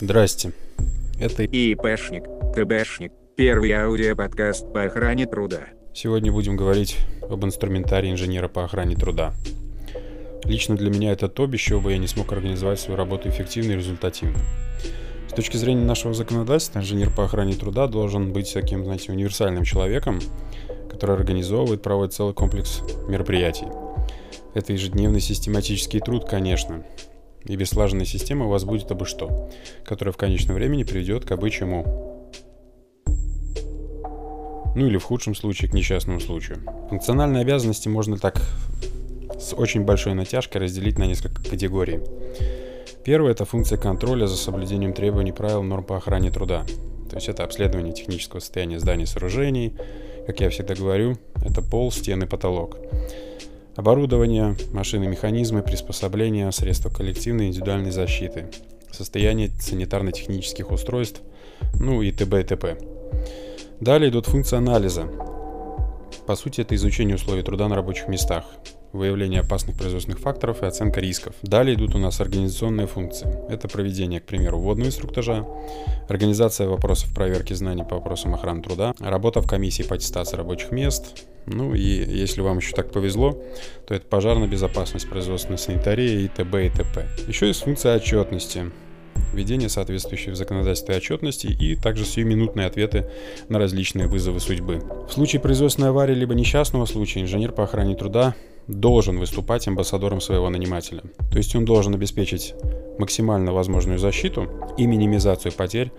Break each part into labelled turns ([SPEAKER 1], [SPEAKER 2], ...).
[SPEAKER 1] Здрасте. Это
[SPEAKER 2] ИПшник, ТБшник, первый аудиоподкаст по охране труда.
[SPEAKER 1] Сегодня будем говорить об инструментарии инженера по охране труда. Лично для меня это то, без чего бы я не смог организовать свою работу эффективно и результативно. С точки зрения нашего законодательства, инженер по охране труда должен быть таким, знаете, универсальным человеком, который организовывает, проводит целый комплекс мероприятий. Это ежедневный систематический труд, конечно, и без слаженной системы у вас будет абы что, которое в конечном времени приведет к чему. Ну или в худшем случае к несчастному случаю. Функциональные обязанности можно так с очень большой натяжкой разделить на несколько категорий. Первое – это функция контроля за соблюдением требований правил норм по охране труда. То есть это обследование технического состояния зданий и сооружений. Как я всегда говорю, это пол, стены, потолок. Оборудование, машины, механизмы, приспособления, средства коллективной и индивидуальной защиты, состояние санитарно-технических устройств, ну и т.б. и т.п. Далее идут функции анализа. По сути, это изучение условий труда на рабочих местах, выявление опасных производственных факторов и оценка рисков. Далее идут у нас организационные функции. Это проведение, к примеру, вводного инструктажа, организация вопросов проверки знаний по вопросам охраны труда, работа в комиссии по аттестации рабочих мест, ну и если вам еще так повезло, то это пожарная безопасность, производственная санитария и т.б. и т.п. Еще есть функция отчетности введение соответствующей в законодательстве отчетности и также сиюминутные ответы на различные вызовы судьбы. В случае производственной аварии либо несчастного случая инженер по охране труда должен выступать амбассадором своего нанимателя. То есть он должен обеспечить максимально возможную защиту и минимизацию потерь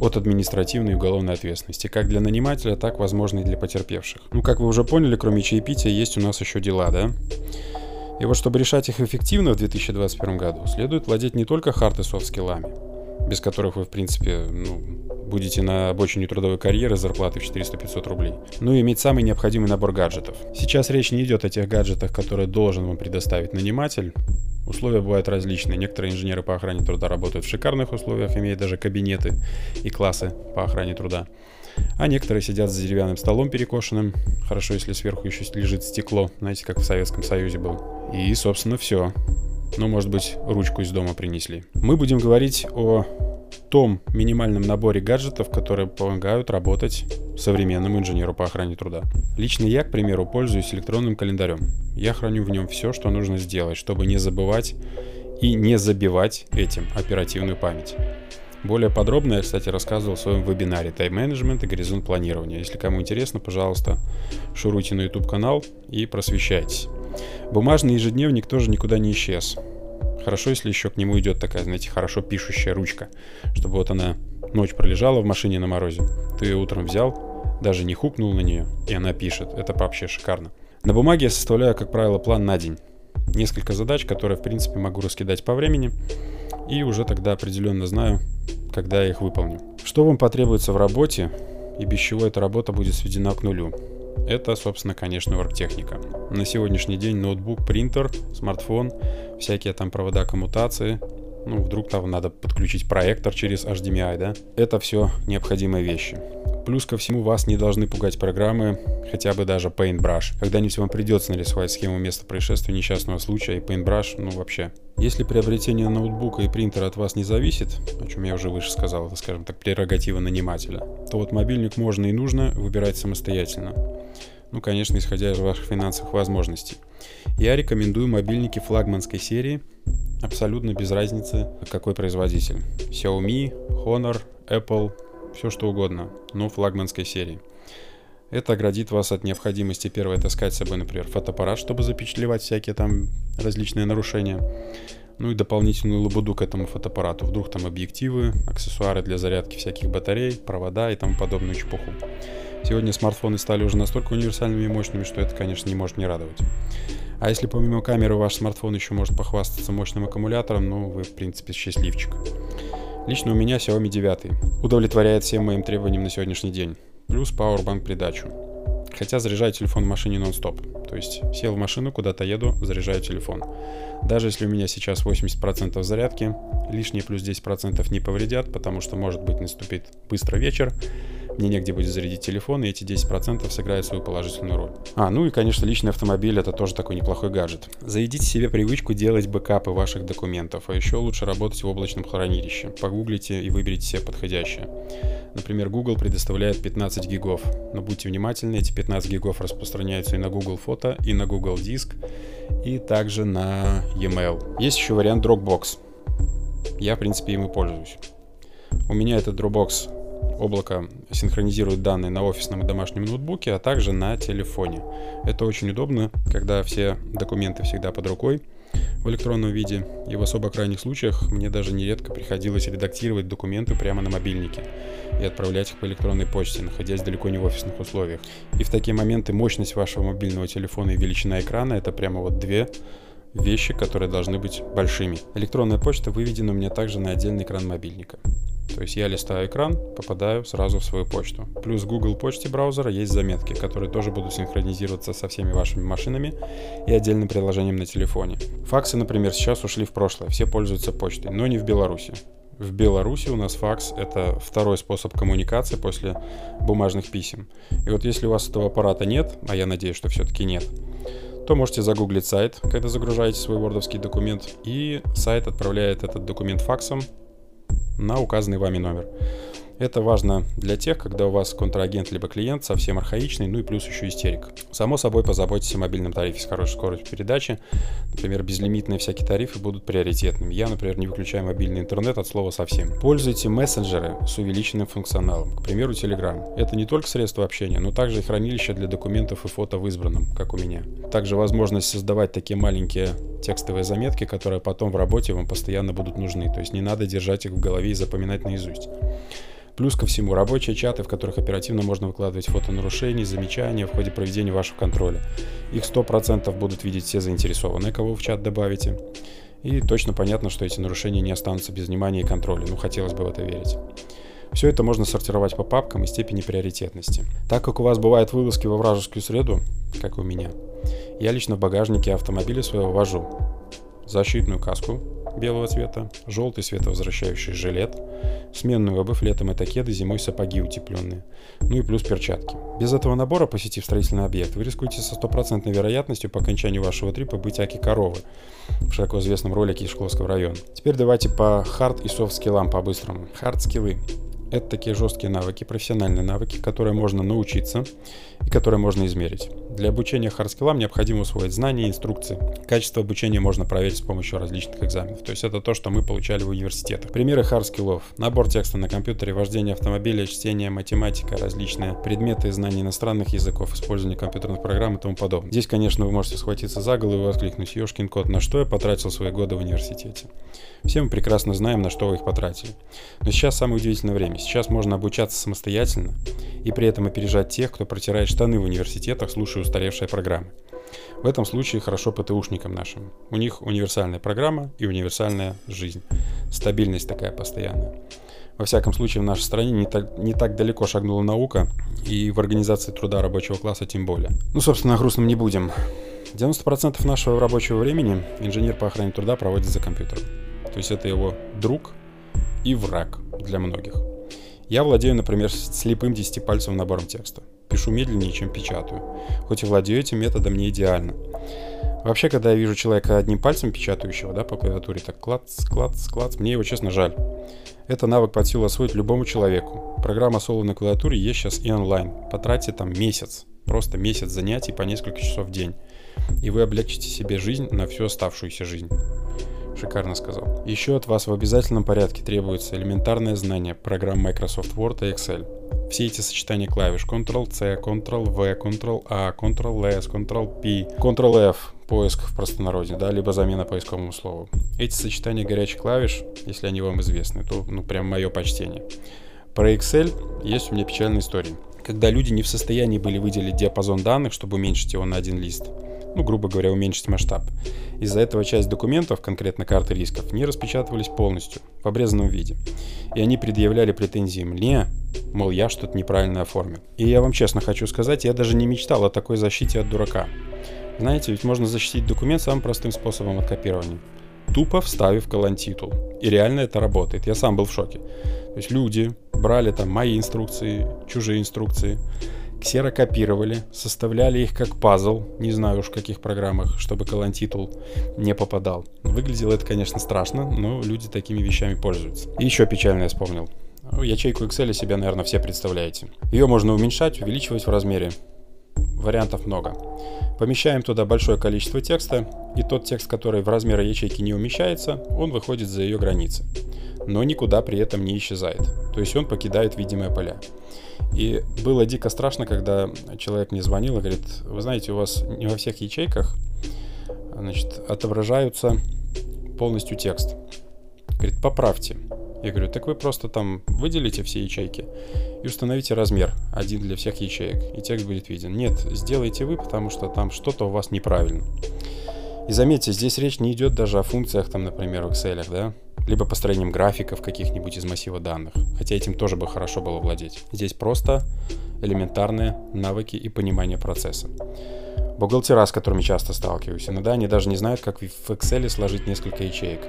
[SPEAKER 1] от административной и уголовной ответственности, как для нанимателя, так, возможно, и для потерпевших. Ну, как вы уже поняли, кроме чаепития есть у нас еще дела, да? И вот чтобы решать их эффективно в 2021 году, следует владеть не только хард и софт-скиллами, без которых вы, в принципе, ну, будете на обочине трудовой карьеры с зарплатой в 400-500 рублей, но и иметь самый необходимый набор гаджетов. Сейчас речь не идет о тех гаджетах, которые должен вам предоставить наниматель, Условия бывают различные. Некоторые инженеры по охране труда работают в шикарных условиях, имеют даже кабинеты и классы по охране труда. А некоторые сидят за деревянным столом перекошенным. Хорошо, если сверху еще лежит стекло, знаете, как в Советском Союзе был. И, собственно, все. Ну, может быть, ручку из дома принесли. Мы будем говорить о том минимальном наборе гаджетов, которые помогают работать современному инженеру по охране труда. Лично я, к примеру, пользуюсь электронным календарем. Я храню в нем все, что нужно сделать, чтобы не забывать и не забивать этим оперативную память. Более подробно я, кстати, рассказывал в своем вебинаре «Тайм-менеджмент и горизонт планирования». Если кому интересно, пожалуйста, шуруйте на YouTube-канал и просвещайтесь. Бумажный ежедневник тоже никуда не исчез. Хорошо, если еще к нему идет такая, знаете, хорошо пишущая ручка, чтобы вот она ночь пролежала в машине на морозе. Ты ее утром взял, даже не хукнул на нее, и она пишет. Это вообще шикарно. На бумаге я составляю, как правило, план на день. Несколько задач, которые, в принципе, могу раскидать по времени, и уже тогда определенно знаю, когда я их выполню. Что вам потребуется в работе, и без чего эта работа будет сведена к нулю? Это, собственно, конечно, оргтехника. На сегодняшний день ноутбук, принтер, смартфон, всякие там провода коммутации, ну, вдруг там надо подключить проектор через HDMI, да? Это все необходимые вещи. Плюс ко всему вас не должны пугать программы, хотя бы даже Paintbrush. Когда-нибудь вам придется нарисовать схему места происшествия несчастного случая, и Paintbrush, ну вообще. Если приобретение ноутбука и принтера от вас не зависит, о чем я уже выше сказал, это, скажем так, прерогатива нанимателя, то вот мобильник можно и нужно выбирать самостоятельно. Ну, конечно, исходя из ваших финансовых возможностей. Я рекомендую мобильники флагманской серии, абсолютно без разницы, какой производитель. Xiaomi, Honor, Apple, все что угодно, но флагманской серии. Это оградит вас от необходимости первое таскать с собой, например, фотоаппарат, чтобы запечатлевать всякие там различные нарушения. Ну и дополнительную лабуду к этому фотоаппарату. Вдруг там объективы, аксессуары для зарядки всяких батарей, провода и тому подобную чепуху. Сегодня смартфоны стали уже настолько универсальными и мощными, что это, конечно, не может не радовать. А если помимо камеры ваш смартфон еще может похвастаться мощным аккумулятором, ну вы, в принципе, счастливчик. Лично у меня Xiaomi 9 удовлетворяет всем моим требованиям на сегодняшний день. Плюс Powerbank придачу. Хотя заряжаю телефон в машине нон-стоп. То есть сел в машину, куда-то еду, заряжаю телефон. Даже если у меня сейчас 80% зарядки, лишние плюс 10% не повредят, потому что может быть наступит быстро вечер, мне негде будет зарядить телефон, и эти 10% сыграют свою положительную роль. А, ну и, конечно, личный автомобиль — это тоже такой неплохой гаджет. Заведите себе привычку делать бэкапы ваших документов, а еще лучше работать в облачном хранилище. Погуглите и выберите себе подходящее. Например, Google предоставляет 15 гигов, но будьте внимательны, эти 15 гигов распространяются и на Google Фото, и на Google Диск, и также на e-mail. Есть еще вариант Dropbox. Я, в принципе, им и пользуюсь. У меня этот Dropbox облако синхронизирует данные на офисном и домашнем ноутбуке, а также на телефоне. Это очень удобно, когда все документы всегда под рукой в электронном виде, и в особо крайних случаях мне даже нередко приходилось редактировать документы прямо на мобильнике и отправлять их по электронной почте, находясь далеко не в офисных условиях. И в такие моменты мощность вашего мобильного телефона и величина экрана — это прямо вот две вещи, которые должны быть большими. Электронная почта выведена у меня также на отдельный экран мобильника. То есть я листаю экран, попадаю сразу в свою почту. Плюс в Google почте браузера есть заметки, которые тоже будут синхронизироваться со всеми вашими машинами и отдельным приложением на телефоне. Факсы, например, сейчас ушли в прошлое, все пользуются почтой, но не в Беларуси. В Беларуси у нас факс — это второй способ коммуникации после бумажных писем. И вот если у вас этого аппарата нет, а я надеюсь, что все-таки нет, то можете загуглить сайт, когда загружаете свой вордовский документ, и сайт отправляет этот документ факсом на указанный вами номер. Это важно для тех, когда у вас контрагент либо клиент совсем архаичный, ну и плюс еще истерик. Само собой, позаботьтесь о мобильном тарифе с хорошей скоростью передачи. Например, безлимитные всякие тарифы будут приоритетными. Я, например, не выключаю мобильный интернет от слова совсем. Пользуйте мессенджеры с увеличенным функционалом. К примеру, Telegram. Это не только средство общения, но также и хранилище для документов и фото в избранном, как у меня. Также возможность создавать такие маленькие текстовые заметки, которые потом в работе вам постоянно будут нужны. То есть не надо держать их в голове и запоминать наизусть. Плюс ко всему рабочие чаты, в которых оперативно можно выкладывать фото нарушений, замечания в ходе проведения вашего контроля. Их 100% будут видеть все заинтересованные, кого вы в чат добавите. И точно понятно, что эти нарушения не останутся без внимания и контроля. Ну, хотелось бы в это верить. Все это можно сортировать по папкам и степени приоритетности. Так как у вас бывают вылазки во вражескую среду, как у меня, я лично в багажнике автомобиля своего вожу защитную каску белого цвета, желтый световозвращающий жилет, сменную обувь летом это кеды, зимой сапоги утепленные, ну и плюс перчатки. Без этого набора, посетив строительный объект, вы рискуете со стопроцентной вероятностью по окончанию вашего trip а быть аки коровы в широко известном ролике из Шкловского района. Теперь давайте по hard и soft skill ам по-быстрому. Hard skill ы это такие жесткие навыки, профессиональные навыки, которые можно научиться и которые можно измерить. Для обучения hard skill ам необходимо усвоить знания и инструкции. Качество обучения можно проверить с помощью различных экзаменов. То есть это то, что мы получали в университетах. Примеры hard skill ов. Набор текста на компьютере, вождение автомобиля, чтение, математика, различные предметы, знания иностранных языков, использование компьютерных программ и тому подобное. Здесь, конечно, вы можете схватиться за голову и воскликнуть «Ёшкин кот, на что я потратил свои годы в университете?» Все мы прекрасно знаем, на что вы их потратили. Но сейчас самое удивительное время. Сейчас можно обучаться самостоятельно и при этом опережать тех, кто протирает штаны в университетах, слушая устаревшие программы. В этом случае хорошо ПТУшникам нашим. У них универсальная программа и универсальная жизнь. Стабильность такая постоянная. Во всяком случае, в нашей стране не так, не так далеко шагнула наука, и в организации труда рабочего класса тем более. Ну, собственно, грустным не будем. 90% нашего рабочего времени инженер по охране труда проводит за компьютером. То есть это его друг и враг для многих. Я владею, например, слепым десятипальцевым набором текста. Пишу медленнее, чем печатаю. Хоть и владею этим методом не идеально. Вообще, когда я вижу человека одним пальцем печатающего, да, по клавиатуре, так клац, клац, клац, мне его, честно, жаль. Это навык под силу освоить любому человеку. Программа соло на клавиатуре есть сейчас и онлайн. Потратьте там месяц, просто месяц занятий по несколько часов в день. И вы облегчите себе жизнь на всю оставшуюся жизнь. Шикарно сказал. Еще от вас в обязательном порядке требуется элементарное знание программ Microsoft Word и Excel. Все эти сочетания клавиш Ctrl-C, Ctrl-V, Ctrl-A, Ctrl-S, Ctrl-P, Ctrl-F, поиск в простонародье, да, либо замена поисковому слову. Эти сочетания горячих клавиш, если они вам известны, то, ну, прям мое почтение. Про Excel есть у меня печальная история. Когда люди не в состоянии были выделить диапазон данных, чтобы уменьшить его на один лист, ну, грубо говоря, уменьшить масштаб. Из-за этого часть документов, конкретно карты рисков, не распечатывались полностью, в обрезанном виде. И они предъявляли претензии мне, мол, я что-то неправильно оформил. И я вам честно хочу сказать, я даже не мечтал о такой защите от дурака. Знаете, ведь можно защитить документ самым простым способом от копирования. тупо вставив колонтитул. И реально это работает. Я сам был в шоке. То есть люди брали там мои инструкции, чужие инструкции, ксерокопировали, составляли их как пазл, не знаю уж в каких программах, чтобы колонтитул не попадал. Выглядело это, конечно, страшно, но люди такими вещами пользуются. И еще печально я вспомнил. Ну, ячейку Excel себя, наверное, все представляете. Ее можно уменьшать, увеличивать в размере. Вариантов много. Помещаем туда большое количество текста, и тот текст, который в размеры ячейки не умещается, он выходит за ее границы. Но никуда при этом не исчезает. То есть он покидает видимые поля. И было дико страшно, когда человек мне звонил и говорит, вы знаете, у вас не во всех ячейках значит, отображаются полностью текст. Говорит, поправьте. Я говорю, так вы просто там выделите все ячейки и установите размер один для всех ячеек, и текст будет виден. Нет, сделайте вы, потому что там что-то у вас неправильно. И заметьте, здесь речь не идет даже о функциях, там, например, в Excel, да, либо построением графиков каких-нибудь из массива данных, хотя этим тоже бы хорошо было владеть. Здесь просто элементарные навыки и понимание процесса. Бухгалтера, с которыми часто сталкиваюсь, иногда они даже не знают, как в Excel сложить несколько ячеек.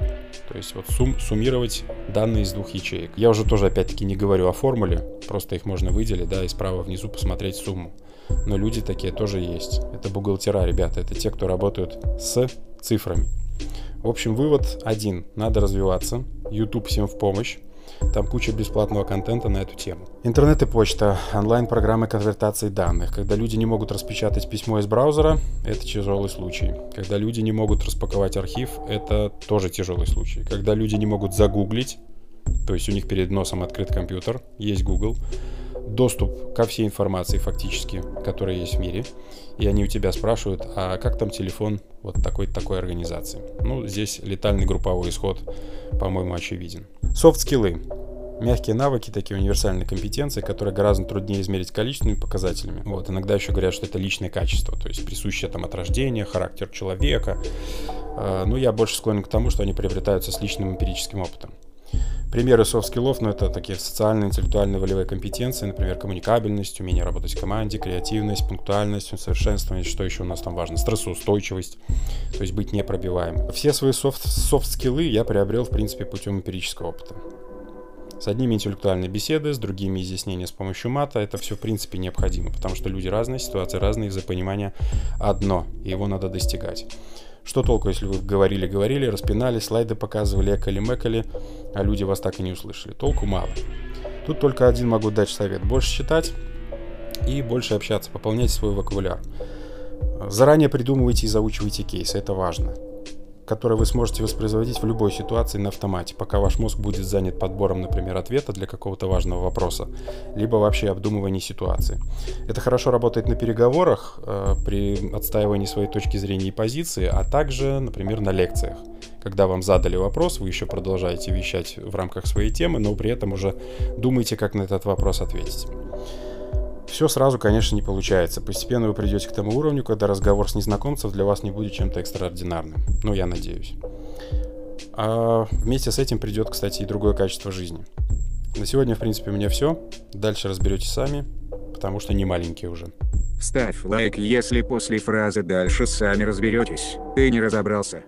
[SPEAKER 1] То есть вот сум, суммировать данные из двух ячеек. Я уже тоже опять-таки не говорю о формуле, просто их можно выделить, да, и справа внизу посмотреть сумму. Но люди такие тоже есть. Это бухгалтера, ребята, это те, кто работают с цифрами. В общем, вывод один. Надо развиваться. YouTube всем в помощь. Там куча бесплатного контента на эту тему. Интернет и почта, онлайн-программы конвертации данных. Когда люди не могут распечатать письмо из браузера, это тяжелый случай. Когда люди не могут распаковать архив, это тоже тяжелый случай. Когда люди не могут загуглить, то есть у них перед носом открыт компьютер, есть Google, доступ ко всей информации фактически, которая есть в мире, и они у тебя спрашивают, а как там телефон вот такой-такой организации. Ну, здесь летальный групповой исход, по-моему, очевиден. Soft skill ы. Мягкие навыки, такие универсальные компетенции, которые гораздо труднее измерить количественными показателями. Вот, иногда еще говорят, что это личные качества, то есть присущие там от рождения, характер человека. А, ну, я больше склонен к тому, что они приобретаются с личным эмпирическим опытом. Примеры soft skill ов, ну, это такие социальные, интеллектуальные, волевые компетенции, например, коммуникабельность, умение работать в команде, креативность, пунктуальность, усовершенствование, что еще у нас там важно, стрессоустойчивость, то есть быть непробиваемым. Все свои софт- софт-скиллы я приобрел, в принципе, путем эмпирического опыта. С одними интеллектуальные беседы, с другими изъяснения с помощью мата. Это все, в принципе, необходимо, потому что люди разные, ситуации разные, взаимопонимание одно, и его надо достигать. Что толку, если вы говорили-говорили, распинали, слайды показывали, экали-мекали, а люди вас так и не услышали? Толку мало. Тут только один могу дать совет. Больше читать и больше общаться, пополнять свой вокабуляр. Заранее придумывайте и заучивайте кейсы, это важно которые вы сможете воспроизводить в любой ситуации на автомате, пока ваш мозг будет занят подбором, например, ответа для какого-то важного вопроса, либо вообще обдумыванием ситуации. Это хорошо работает на переговорах э, при отстаивании своей точки зрения и позиции, а также, например, на лекциях. Когда вам задали вопрос, вы еще продолжаете вещать в рамках своей темы, но при этом уже думаете, как на этот вопрос ответить. Все сразу, конечно, не получается. Постепенно вы придете к тому уровню, когда разговор с незнакомцем для вас не будет чем-то экстраординарным. Ну, я надеюсь. А вместе с этим придет, кстати, и другое качество жизни. На сегодня, в принципе, у меня все. Дальше разберетесь сами, потому что не маленькие уже.
[SPEAKER 2] Ставь лайк, если после фразы «дальше сами разберетесь» ты не разобрался.